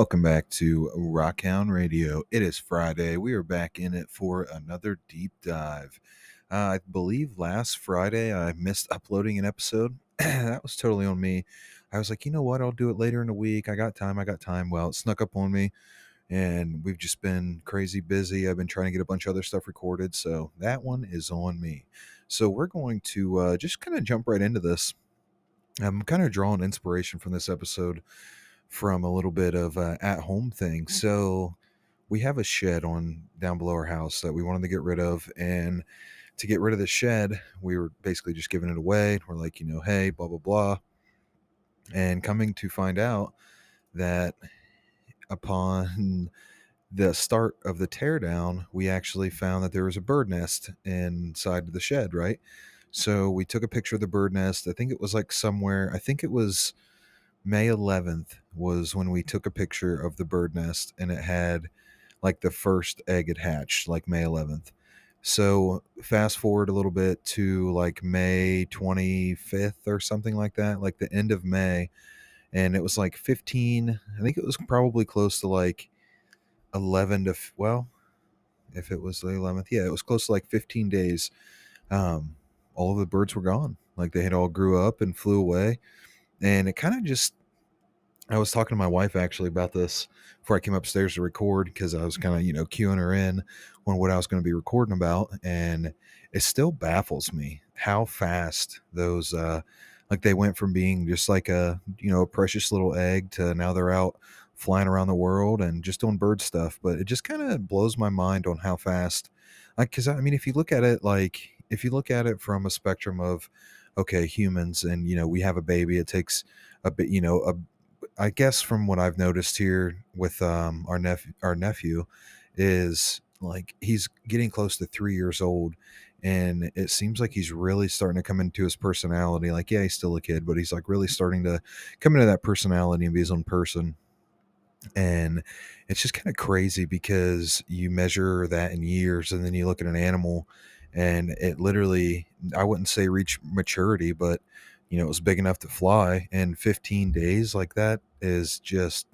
Welcome back to Rockhound Radio. It is Friday. We are back in it for another deep dive. Uh, I believe last Friday I missed uploading an episode. that was totally on me. I was like, you know what? I'll do it later in the week. I got time. I got time. Well, it snuck up on me, and we've just been crazy busy. I've been trying to get a bunch of other stuff recorded, so that one is on me. So we're going to uh, just kind of jump right into this. I'm kind of drawing inspiration from this episode from a little bit of uh, at home thing. So we have a shed on down below our house that we wanted to get rid of, and to get rid of the shed, we were basically just giving it away. We're like, you know, hey, blah blah blah, and coming to find out that upon the start of the teardown, we actually found that there was a bird nest inside the shed, right? So we took a picture of the bird nest. I think it was like somewhere, I think it was May 11th was when we took a picture of the bird nest and it had like the first egg had hatched, like May 11th. So fast forward a little bit to like May 25th or something like that, like the end of May. And it was like 15, I think it was probably close to like 11 to, well, if it was the 11th, yeah, it was close to like 15 days. Um, all of the birds were gone. Like they had all grew up and flew away. And it kind of just, I was talking to my wife actually about this before I came upstairs to record because I was kind of, you know, queuing her in on what I was going to be recording about. And it still baffles me how fast those, uh, like they went from being just like a, you know, a precious little egg to now they're out flying around the world and just doing bird stuff. But it just kind of blows my mind on how fast, like, cause I mean, if you look at it, like, if you look at it from a spectrum of, okay, humans, and you know, we have a baby, it takes a bit, you know, a, I guess from what I've noticed here with um, our nephew, our nephew, is like he's getting close to three years old, and it seems like he's really starting to come into his personality. Like, yeah, he's still a kid, but he's like really starting to come into that personality and be his own person. And it's just kind of crazy because you measure that in years, and then you look at an animal and it literally i wouldn't say reach maturity but you know it was big enough to fly and 15 days like that is just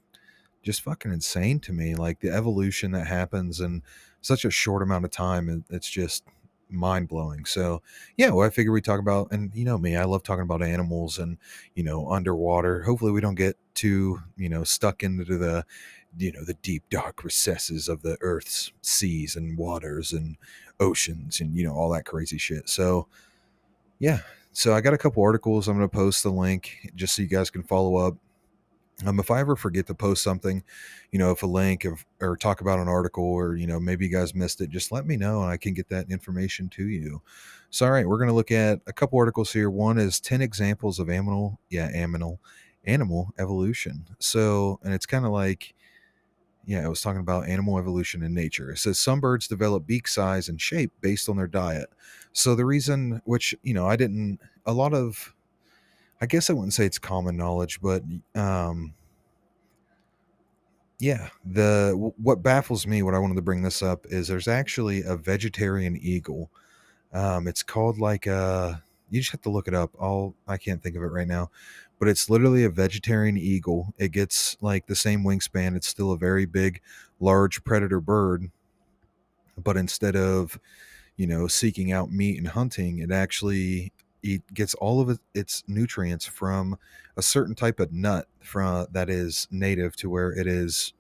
just fucking insane to me like the evolution that happens in such a short amount of time it's just mind blowing so yeah well i figure we talk about and you know me i love talking about animals and you know underwater. Hopefully we don't get too you know stuck into the you know the deep dark recesses of the earth's seas and waters and oceans and you know all that crazy shit so yeah so i got a couple articles i'm going to post the link just so you guys can follow up um, if I ever forget to post something, you know, if a link of, or talk about an article or, you know, maybe you guys missed it, just let me know and I can get that information to you. So, all right, we're going to look at a couple articles here. One is 10 examples of animal, yeah, animal, animal evolution. So, and it's kind of like, yeah, I was talking about animal evolution in nature. It says some birds develop beak size and shape based on their diet. So the reason, which you know, I didn't, a lot of, I guess I wouldn't say it's common knowledge, but um, yeah, the what baffles me, what I wanted to bring this up is there's actually a vegetarian eagle. Um, it's called like a, you just have to look it up. I'll, I can't think of it right now, but it's literally a vegetarian eagle. It gets like the same wingspan. It's still a very big, large predator bird, but instead of, you know, seeking out meat and hunting, it actually it gets all of its nutrients from a certain type of nut from that is native to where it is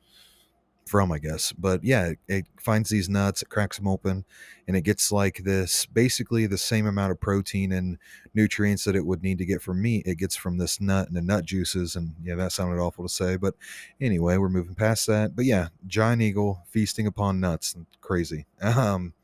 from, I guess. But yeah, it, it, finds these nuts, it cracks them open, and it gets like this basically the same amount of protein and nutrients that it would need to get from meat. It gets from this nut and the nut juices. And yeah, that sounded awful to say. But anyway, we're moving past that. But yeah, giant eagle feasting upon nuts. Crazy. Um,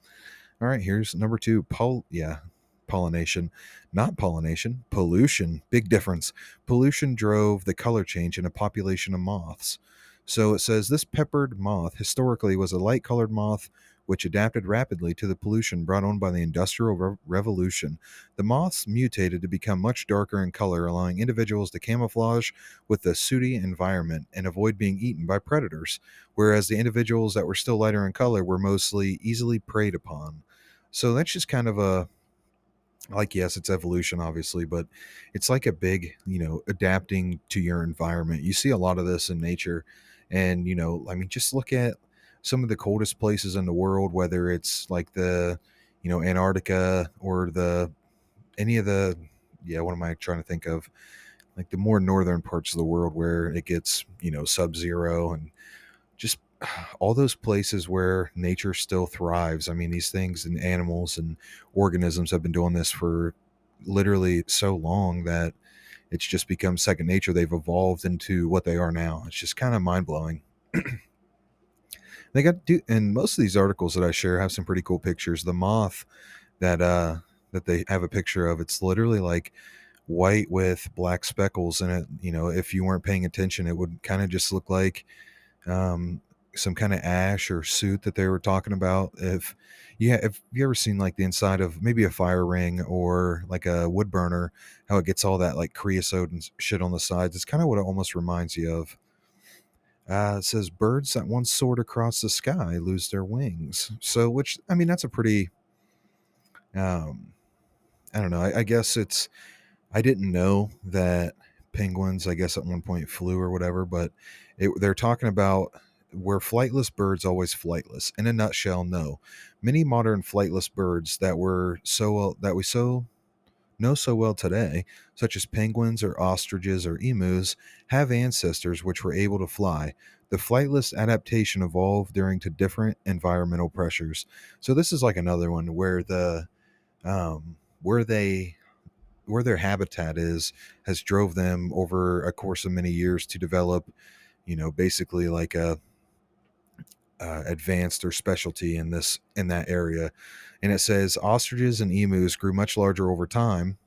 all right, here's number two. Paul, yeah, pollination, not pollination, pollution. Big difference. Pollution drove the color change in a population of moths. So it says this peppered moth historically was a light colored moth which adapted rapidly to the pollution brought on by the Industrial Re- Revolution. The moths mutated to become much darker in color, allowing individuals to camouflage with the sooty environment and avoid being eaten by predators, whereas the individuals that were still lighter in color were mostly easily preyed upon. So that's just kind of a like yes it's evolution obviously but it's like a big you know adapting to your environment you see a lot of this in nature And, you know, I mean, just look at some of the coldest places in the world, whether it's like the, you know, Antarctica or the, any of the, yeah, what am I trying to think of? Like the more northern parts of the world where it gets, you know, sub zero and just all those places where nature still thrives. I mean, these things and animals and organisms have been doing this for literally so long that it's just become second nature. They've evolved into what they are now. It's just kind of mind blowing. they got do, and most of these articles that I share have some pretty cool pictures. The moth that uh that they have a picture of, it's literally like white with black speckles in it. You know, if you weren't paying attention, it would kind of just look like um, some kind of ash or soot that they were talking about. If yeah, if you ever seen like the inside of maybe a fire ring or like a wood burner, how it gets all that like creosote and shit on the sides, it's kind of what it almost reminds you of. Uh, it says birds that once soared across the sky lose their wings. So, which I mean, that's a pretty, um, I don't know. I, I guess it's. I didn't know that penguins, I guess, at one point flew or whatever, but it, they're talking about were flightless birds always flightless? In a nutshell, no. Many modern flightless birds that were so well, that we so know so well today, such as penguins or ostriches or emus, have ancestors which were able to fly. The flightless adaptation evolved during to different environmental pressures. So this is like another one where the um, where they where their habitat is has drove them over a course of many years to develop, you know, basically like a uh, advanced or specialty in this in that area and it says ostriches and emus grew much larger over time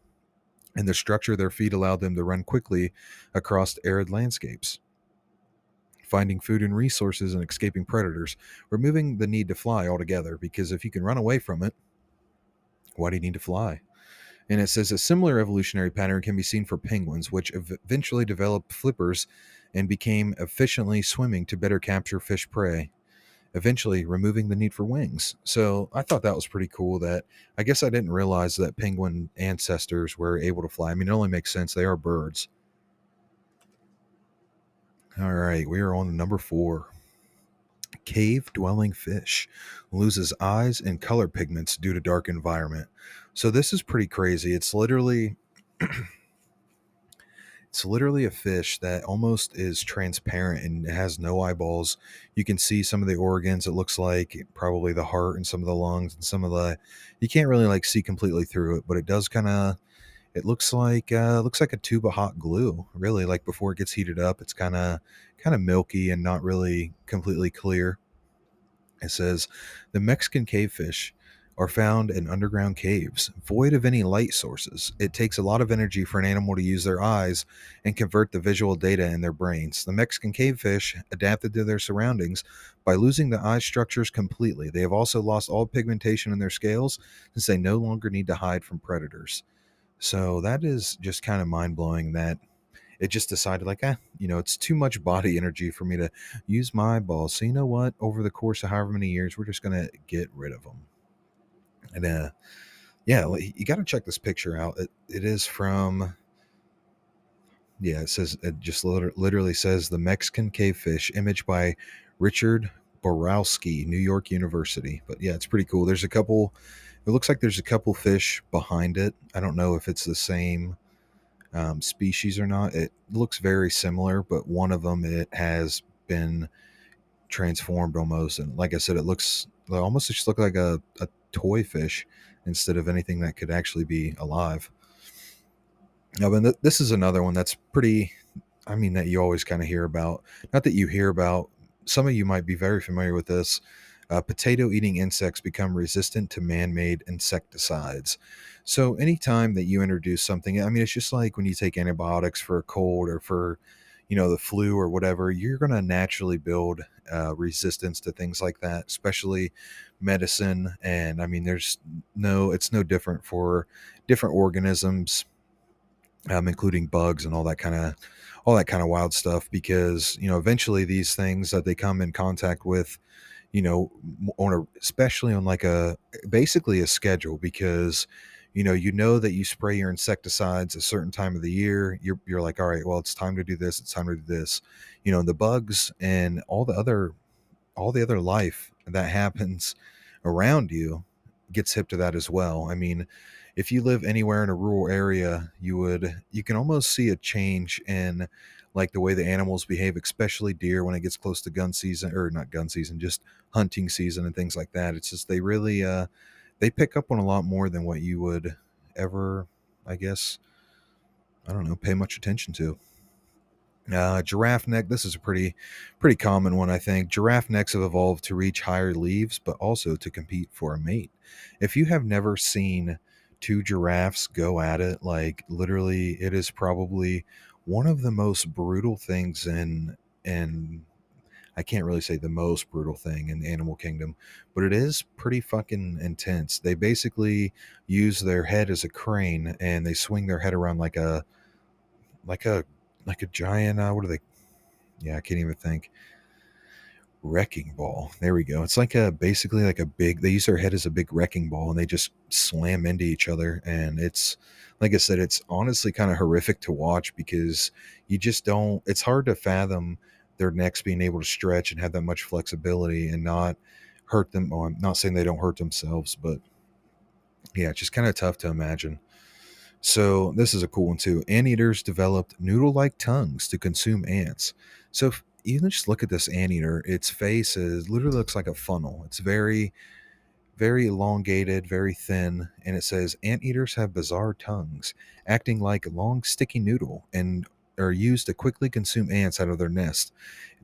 and the structure of their feet allowed them to run quickly across arid landscapes. Finding food and resources and escaping predators removing the need to fly altogether because if you can run away from it why do you need to fly? And it says a similar evolutionary pattern can be seen for penguins which eventually developed flippers and became efficiently swimming to better capture fish prey eventually removing the need for wings. So I thought that was pretty cool that I guess I didn't realize that penguin ancestors were able to fly. I mean, it only makes sense. They are birds. All right, we are on number four. Cave dwelling fish loses eyes and color pigments due to dark environment. So this is pretty crazy. It's literally It's literally a fish that almost is transparent and has no eyeballs. You can see some of the organs. It looks like probably the heart and some of the lungs and some of the. You can't really like see completely through it, but it does kind of. It looks like uh, looks like a tube of hot glue. Really, like before it gets heated up, it's kind of kind of milky and not really completely clear. It says the Mexican cavefish are found in underground caves, void of any light sources. It takes a lot of energy for an animal to use their eyes and convert the visual data in their brains. The Mexican cavefish adapted to their surroundings by losing the eye structures completely. They have also lost all pigmentation in their scales since they no longer need to hide from predators. So that is just kind of mind blowing that it just decided like eh you know it's too much body energy for me to use my balls so you know what over the course of however many years we're just going to get rid of them and uh, yeah, you got to check this picture out. It, it is from, yeah, it says, it just literally says the Mexican cavefish, image by Richard Borowsky, New York University. But yeah, it's pretty cool. There's a couple, it looks like there's a couple fish behind it. I don't know if it's the same um, species or not. It looks very similar, but one of them, it has been transformed almost. And like I said, it looks almost just look like a, a toy fish instead of anything that could actually be alive. Now, then th- this is another one that's pretty. I mean, that you always kind of hear about. Not that you hear about. Some of you might be very familiar with this. Uh, potato eating insects become resistant to man made insecticides. So, anytime that you introduce something, I mean, it's just like when you take antibiotics for a cold or for you know the flu or whatever you're going to naturally build uh, resistance to things like that especially medicine and i mean there's no it's no different for different organisms um, including bugs and all that kind of all that kind of wild stuff because you know eventually these things that they come in contact with you know on a especially on like a basically a schedule because you know, you know that you spray your insecticides a certain time of the year. You're you're like, all right, well, it's time to do this. It's time to do this. You know, the bugs and all the other all the other life that happens around you gets hip to that as well. I mean, if you live anywhere in a rural area, you would you can almost see a change in like the way the animals behave, especially deer when it gets close to gun season or not gun season, just hunting season and things like that. It's just they really uh they pick up on a lot more than what you would ever, I guess, I don't know, pay much attention to. Uh, giraffe neck. This is a pretty, pretty common one, I think. Giraffe necks have evolved to reach higher leaves, but also to compete for a mate. If you have never seen two giraffes go at it, like literally, it is probably one of the most brutal things in in I can't really say the most brutal thing in the animal kingdom, but it is pretty fucking intense. They basically use their head as a crane and they swing their head around like a like a like a giant uh, what are they yeah, I can't even think. Wrecking ball. There we go. It's like a basically like a big they use their head as a big wrecking ball and they just slam into each other and it's like I said, it's honestly kind of horrific to watch because you just don't it's hard to fathom their necks being able to stretch and have that much flexibility and not hurt them. Well, I'm not saying they don't hurt themselves, but yeah, it's just kind of tough to imagine. So this is a cool one too. Anteaters developed noodle-like tongues to consume ants. So if you just look at this anteater, its face is literally looks like a funnel. It's very, very elongated, very thin, and it says anteaters have bizarre tongues, acting like a long sticky noodle, and are used to quickly consume ants out of their nest.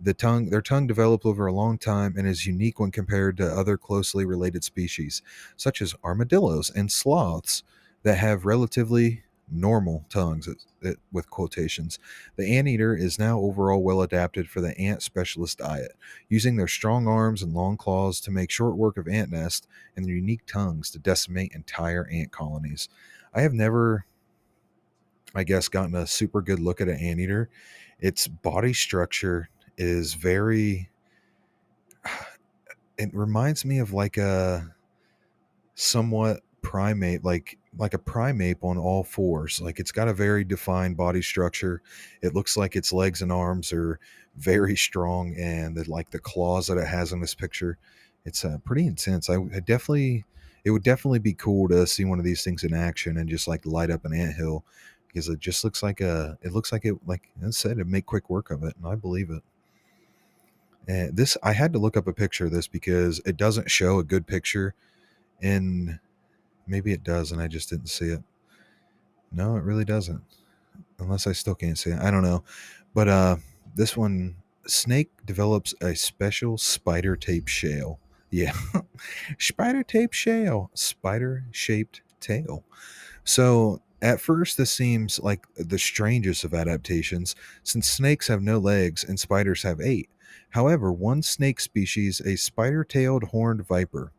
The tongue, their tongue developed over a long time and is unique when compared to other closely related species, such as armadillos and sloths, that have relatively normal tongues it- it- with quotations. The anteater is now overall well adapted for the ant specialist diet, using their strong arms and long claws to make short work of ant nests and their unique tongues to decimate entire ant colonies. I have never I guess, gotten a super good look at an anteater. Its body structure is very. It reminds me of like a somewhat primate, like like a primate on all fours. Like it's got a very defined body structure. It looks like its legs and arms are very strong, and the, like the claws that it has in this picture, it's uh, pretty intense. I, I definitely, it would definitely be cool to see one of these things in action and just like light up an anthill because it just looks like a it looks like it like I said it make quick work of it and I believe it. And this I had to look up a picture of this because it doesn't show a good picture and maybe it does and I just didn't see it. No, it really doesn't. Unless I still can't see it. I don't know. But uh this one snake develops a special spider tape shell. Yeah. spider tape shell, spider shaped tail. So at first, this seems like the strangest of adaptations, since snakes have no legs and spiders have eight. However, one snake species, a spider tailed horned viper,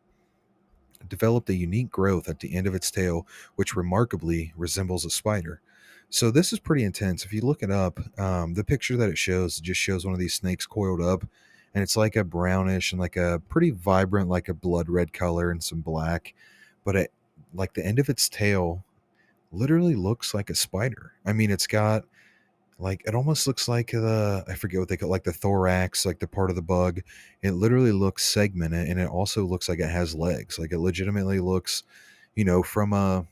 developed a unique growth at the end of its tail, which remarkably resembles a spider. So, this is pretty intense. If you look it up, um, the picture that it shows just shows one of these snakes coiled up, and it's like a brownish and like a pretty vibrant, like a blood red color and some black. But it, like the end of its tail literally looks like a spider. I mean, it's got like it almost looks like the I forget what they call like the thorax, like the part of the bug. It literally looks segmented, and it also looks like it has legs. Like it legitimately looks, you know, from a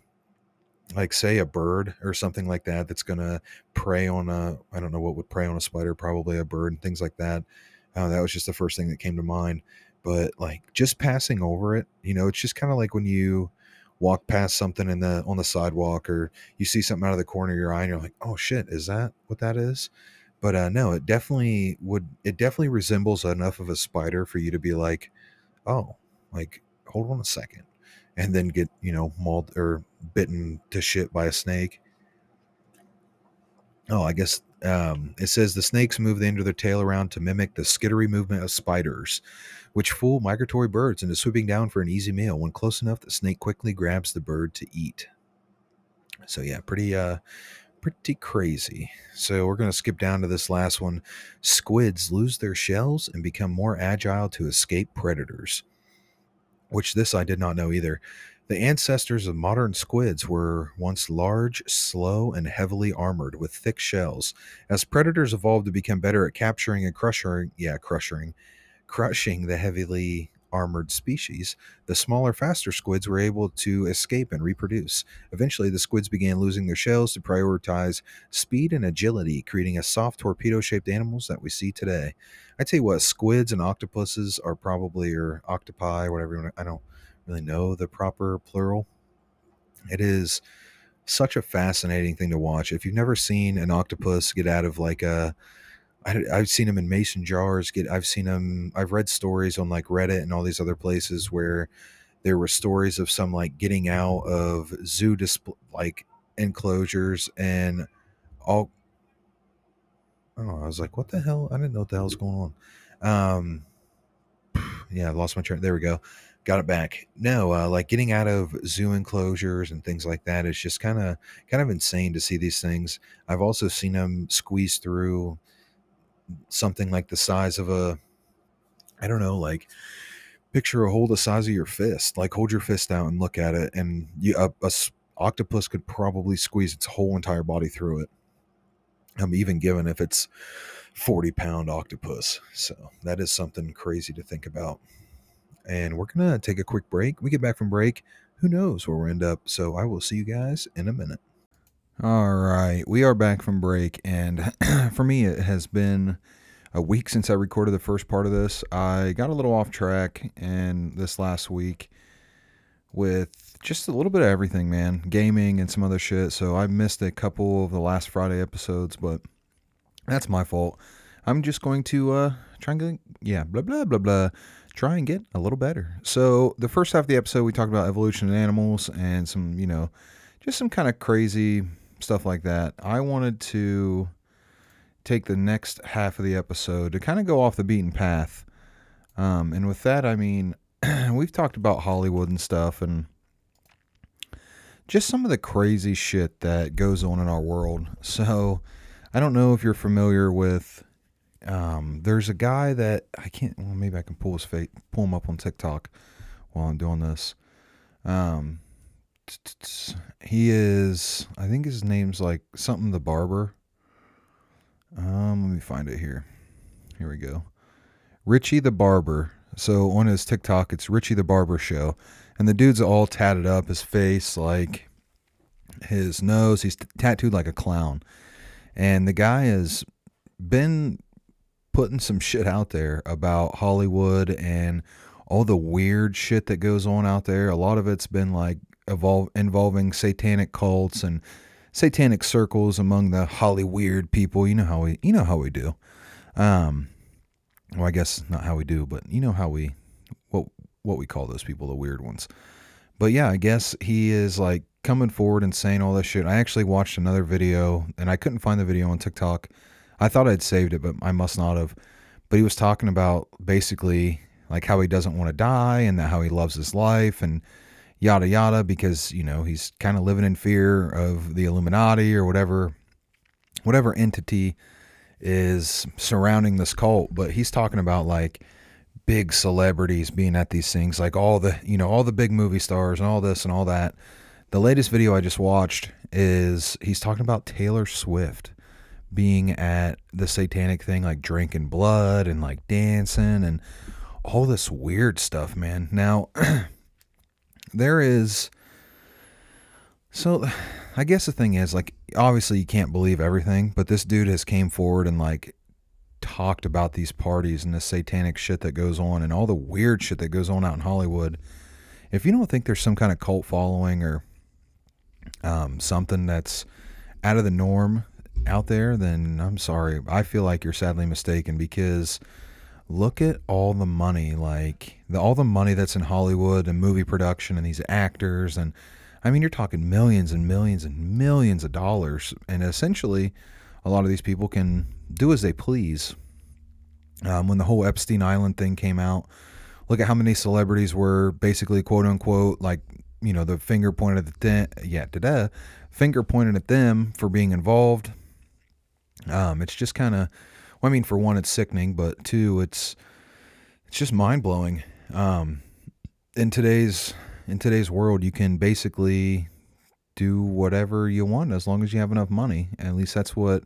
like say a bird or something like that that's gonna prey on a I don't know what would prey on a spider, probably a bird and things like that. Uh, that was just the first thing that came to mind. But like just passing over it, you know, it's just kind of like when you walk past something in the on the sidewalk or you see something out of the corner of your eye and you're like oh shit is that what that is? But uh no it definitely would it definitely resembles enough of a spider for you to be like oh like hold on a second and then get you know mauled or bitten to shit by a snake. Oh i guess um, it says the snakes move the end of their tail around to mimic the skittery movement of spiders which fool migratory birds into swooping down for an easy meal. When close enough, the snake quickly grabs the bird to eat. So yeah, pretty uh pretty crazy. So we're to skip down to this last one. Squids lose their shells and become more agile to escape predators. Which this I did not know either. The ancestors of modern squids were once large, slow, and heavily armored with thick shells. As predators evolved to become better at capturing and crushing, yeah, crushing, crushing the heavily armored species, the smaller, faster squids were able to escape and reproduce. Eventually, the squids began losing their shells to prioritize speed and agility, creating a soft torpedo shaped animals that we see today. I tell you what, squids and octopuses are probably, or octopi, whatever you want I don't really know the proper plural. It is such a fascinating thing to watch. If you've never seen an octopus get out of like a I, I've seen them in mason jars. Get, I've seen them. I've read stories on like Reddit and all these other places where there were stories of some like getting out of zoo display like enclosures and all. Oh, I was like, what the hell? I didn't know what the hell's going on. Um, yeah, I lost my train. There we go. Got it back. No, uh, like getting out of zoo enclosures and things like that is just kind of kind of insane to see these things. I've also seen them squeeze through something like the size of a I don't know, like picture a hole the size of your fist. Like hold your fist out and look at it, and you, a, a octopus could probably squeeze its whole entire body through it. I'm even given if it's 40 pound octopus. So that is something crazy to think about. And we're gonna take a quick break. We get back from break. Who knows where we'll end up? So I will see you guys in a minute. All right, we are back from break, and for me, it has been a week since I recorded the first part of this. I got a little off track, and this last week with just a little bit of everything, man, gaming and some other shit. So I missed a couple of the last Friday episodes, but that's my fault. I'm just going to uh, try and get, yeah, blah blah blah blah, try and get a little better. So the first half of the episode, we talked about evolution in animals and some, you know, just some kind of crazy stuff like that. I wanted to take the next half of the episode to kind of go off the beaten path. Um, and with that, I mean, we've talked about Hollywood and stuff and just some of the crazy shit that goes on in our world. So I don't know if you're familiar with. Um, there's a guy that I can't. Well, maybe I can pull his face, pull him up on TikTok while I'm doing this. Um, he is I think his name's like something the barber. Um, let me find it here. Here we go. Richie the barber. So on his TikTok, it's Richie the barber show, and the dude's all tatted up, his face like his nose. He's t- tattooed like a clown, and the guy has been putting some shit out there about Hollywood and all the weird shit that goes on out there. A lot of it's been like evolve, involving satanic cults and satanic circles among the Holly weird people. You know how we, you know how we do. Um, well, I guess not how we do, but you know how we, what what we call those people, the weird ones. But yeah, I guess he is like coming forward and saying all this shit. I actually watched another video, and I couldn't find the video on TikTok. I thought I'd saved it, but I must not have. But he was talking about basically like how he doesn't want to die and how he loves his life and yada yada because you know he's kind of living in fear of the Illuminati or whatever whatever entity is surrounding this cult. But he's talking about like big celebrities being at these things like all the you know all the big movie stars and all this and all that. The latest video i just watched is he's talking about taylor swift being at the satanic thing like drinking blood and like dancing and all this weird stuff man now there is so I guess the thing is like obviously you can't believe everything, but this dude has came forward and like talked about these parties and the satanic shit that goes on and all the weird shit that goes on out in Hollywood. If you don't think there's some kind of cult following or um, something that's out of the norm out there, then I'm sorry. I feel like you're sadly mistaken because look at all the money like the, all the money that's in hollywood and movie production and these actors and i mean you're talking millions and millions and millions of dollars. And essentially a lot of these people can do as they please. Um, when the whole epstein island thing came out look at how many celebrities were basically quote unquote like you know the finger pointed at them yeah da finger pointed at them for being involved um, it's just kind of well, I mean, for one, it's sickening, but two, it's it's just mind blowing. Um, in today's in today's world, you can basically do whatever you want as long as you have enough money. At least that's what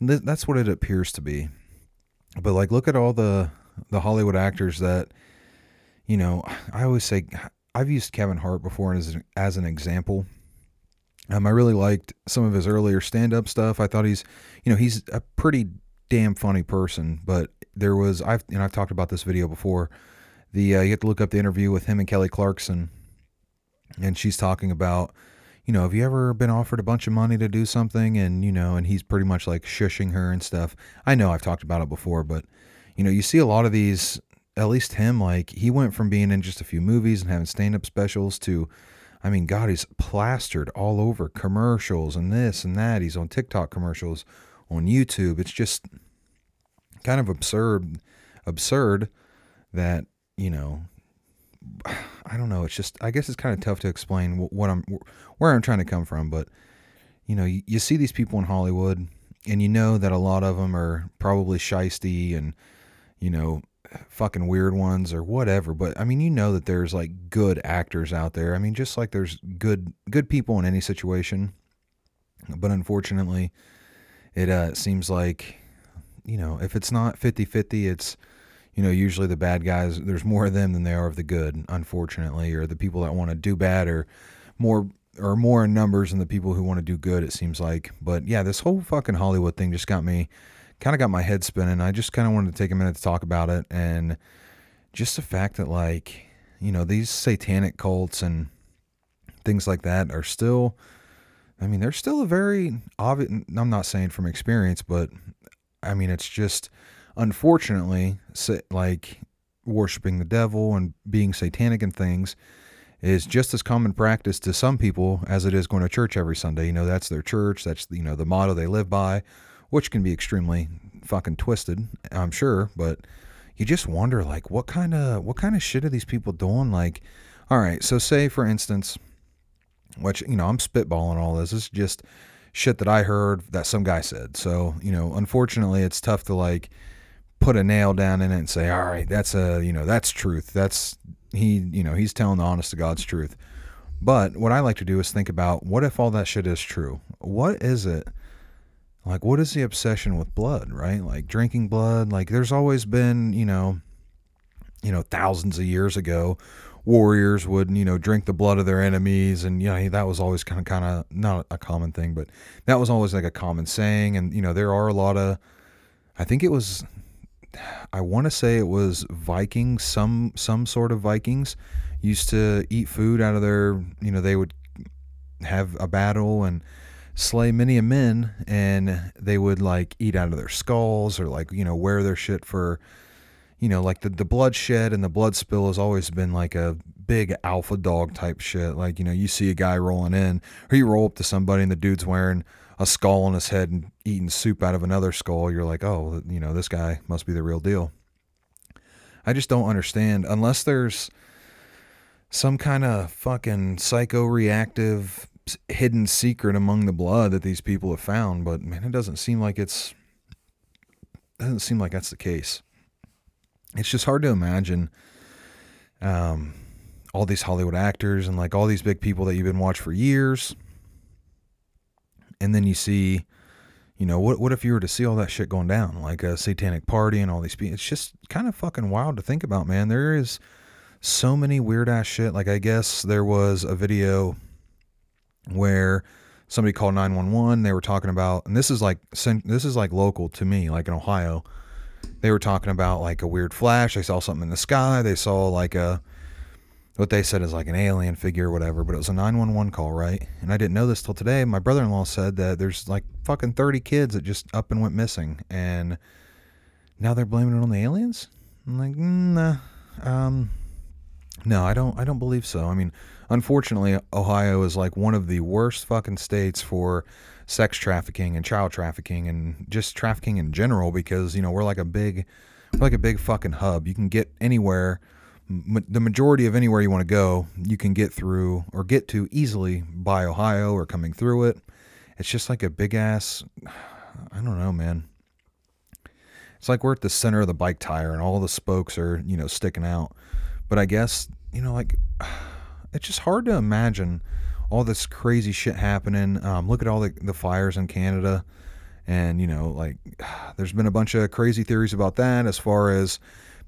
that's what it appears to be. But like, look at all the the Hollywood actors that you know. I always say I've used Kevin Hart before as as an example. Um, I really liked some of his earlier stand up stuff. I thought he's, you know, he's a pretty damn funny person. But there was I've and I've talked about this video before. The uh, you have to look up the interview with him and Kelly Clarkson, and she's talking about you know, have you ever been offered a bunch of money to do something and, you know, and he's pretty much like shushing her and stuff. I know I've talked about it before, but, you know, you see a lot of these, at least him, like he went from being in just a few movies and having stand up specials to, I mean, God, he's plastered all over commercials and this and that. He's on TikTok commercials, on YouTube. It's just kind of absurd, absurd that, you know, I don't know. It's just I guess it's kind of tough to explain what I'm where I'm trying to come from, but you know, you, you see these people in Hollywood, and you know that a lot of them are probably shisty and you know fucking weird ones or whatever. But I mean, you know that there's like good actors out there. I mean, just like there's good good people in any situation. But unfortunately, it uh, seems like you know if it's not 50-50, it's you know, usually the bad guys, there's more of them than there are of the good, unfortunately, or the people that want to do bad are more or more in numbers than the people who want to do good, it seems like. But yeah, this whole fucking Hollywood thing just got me kind of got my head spinning. I just kind of wanted to take a minute to talk about it and just the fact that like, you know, these satanic cults and things like that are still I mean, they're still a very obvious I'm not saying from experience, but I mean, it's just unfortunately, like worshiping the devil and being satanic and things is just as common practice to some people as it is going to church every Sunday. You know, that's their church, that's you know the motto they live by, which can be extremely fucking twisted, I'm sure, but you just wonder like what kind of what kind of shit are these people doing like all right, so say for instance, which you know, I'm spitballing all this. Is just shit that I heard that some guy said. So, you know, unfortunately, it's tough to like put a nail down in it and say, all right, that's a, you know, that's truth. That's he, you know, he's telling the honest to God's truth. But what I like to do is think about what if all that shit is true? What is it? Like, what is the obsession with blood, right? Like drinking blood. Like, there's always been, you know, you know, thousands of years ago, warriors would, you know, drink the blood of their enemies, and you know, that was always kind of, kind of not a common thing, but that was always like a common saying. And you know, there are a lot of, I think it was I want to say it was Vikings, some some sort of Vikings used to eat food out of their, you know, they would have a battle and slay many a men and they would like eat out of their skulls or like, you know, wear their shit for you know, like the, the bloodshed and the blood spill has always been like a big alpha dog type shit. Like, you know, you see a guy rolling in, or you roll up to somebody and the dude's wearing a skull on his head and eating soup out of another skull, you're like, oh, you know, this guy must be the real deal. I just don't understand unless there's some kind of fucking psycho-reactive hidden secret among the blood that these people have found, but man, it doesn't seem like it's doesn't seem like that's the case. It's just hard to imagine um, all these Hollywood actors and like all these big people that you've been watching for years and then you see you know what what if you were to see all that shit going down like a satanic party and all these people it's just kind of fucking wild to think about man there is so many weird ass shit like i guess there was a video where somebody called 911 they were talking about and this is like this is like local to me like in ohio they were talking about like a weird flash they saw something in the sky they saw like a what they said is like an alien figure or whatever, but it was a 911 call, right? And I didn't know this till today. My brother in law said that there's like fucking 30 kids that just up and went missing. And now they're blaming it on the aliens? I'm like, nah. Um, no, I don't. I don't believe so. I mean, unfortunately, Ohio is like one of the worst fucking states for sex trafficking and child trafficking and just trafficking in general because you know we're like a big, we're like a big fucking hub. You can get anywhere the majority of anywhere you want to go, you can get through or get to easily by Ohio or coming through it. It's just like a big ass. I don't know, man. It's like we're at the center of the bike tire and all the spokes are, you know, sticking out. But I guess, you know, like it's just hard to imagine all this crazy shit happening. Um, look at all the, the fires in Canada. And, you know, like, there's been a bunch of crazy theories about that as far as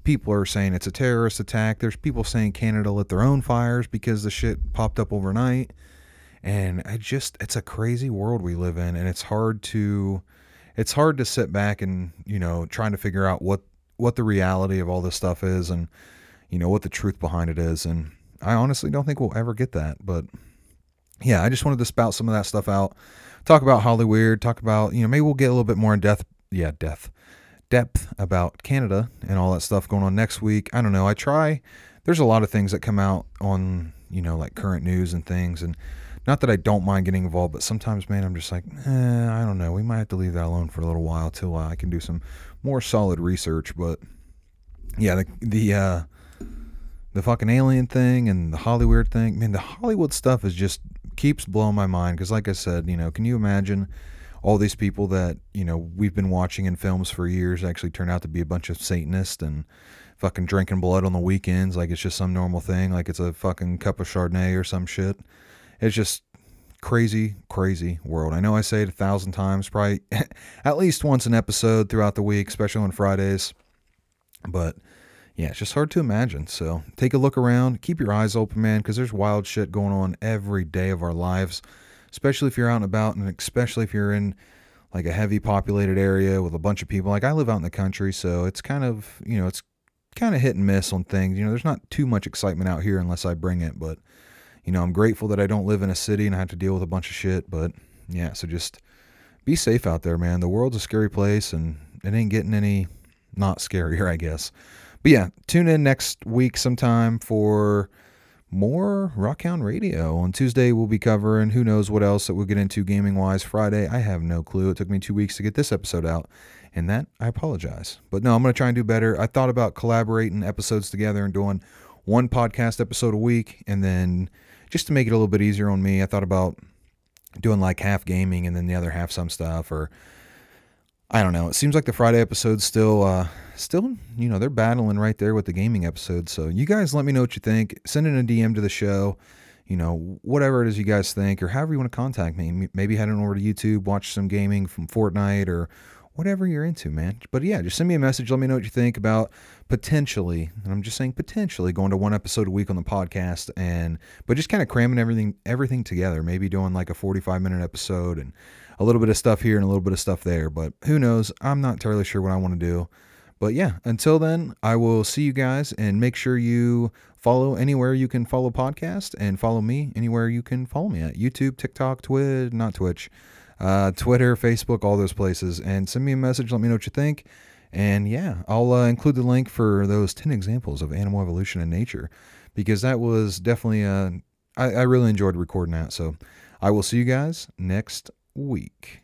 people are saying it's a terrorist attack. There's people saying Canada lit their own fires because the shit popped up overnight. And I just, it's a crazy world we live in. And it's hard to, it's hard to sit back and, you know, trying to figure out what, what the reality of all this stuff is and, you know, what the truth behind it is. And I honestly don't think we'll ever get that. But yeah, I just wanted to spout some of that stuff out. Talk about Hollyweird. Talk about you know maybe we'll get a little bit more in depth. Yeah, depth, depth about Canada and all that stuff going on next week. I don't know. I try. There's a lot of things that come out on you know like current news and things, and not that I don't mind getting involved, but sometimes, man, I'm just like, eh, I don't know. We might have to leave that alone for a little while till I can do some more solid research. But yeah, the the uh, the fucking alien thing and the Hollywood thing. Man, the Hollywood stuff is just keeps blowing my mind because, like I said, you know, can you imagine all these people that you know we've been watching in films for years actually turn out to be a bunch of Satanists and fucking drinking blood on the weekends like it's just some normal thing, like it's a fucking cup of Chardonnay or some shit. It's just crazy, crazy world. I know I say it a thousand times, probably at least once an episode throughout the week, especially on Fridays. But yeah, it's just hard to imagine. So take a look around, keep your eyes open, man, because there's wild shit going on every day of our lives, especially if you're out and about, and especially if you're in like a heavy populated area with a bunch of people. Like I live out in the country, so it's kind of, you know, it's kind of hit and miss on things. You know, there's not too much excitement out here unless I bring it, but you know, I'm grateful that I don't live in a city and I have to deal with a bunch of shit, but yeah, so just be safe out there, man. The world's a scary place and it ain't getting any not scarier, I guess. But yeah, tune in next week sometime for more Rockhound Radio. On Tuesday, we'll be covering who knows what else that we'll get into gaming wise. Friday, I have no clue. It took me two weeks to get this episode out, and that I apologize. But no, I'm going to try and do better. I thought about collaborating episodes together and doing one podcast episode a week, and then just to make it a little bit easier on me, I thought about doing like half gaming and then the other half some stuff or I don't know. It seems like the Friday episode's still, uh, still, you know, they're battling right there with the gaming episode. So you guys let me know what you think. Send in a DM to the show. You know, whatever it is you guys think, or however you want to contact me. Maybe head on over to YouTube, watch some gaming from Fortnite, or whatever you're into, man. But yeah, just send me a message. Let me know what you think about potentially, and I'm just saying potentially going to one episode a week on the podcast, and but just kind of cramming everything everything together. Maybe doing like a 45 minute episode and a little bit of stuff here and a little bit of stuff there. But who knows? I'm not entirely sure what I want to do. But yeah, until then, I will see you guys and make sure you follow anywhere you can follow podcast and follow me anywhere you can follow me at YouTube, TikTok, Twitch, not Twitch, uh, Twitter, Facebook, all those places. And send me a message. Let me know what you think. And yeah, I'll uh, include the link for those 10 examples of animal evolution in nature because that was definitely, uh, I, I really enjoyed recording that. So I will see you guys next week.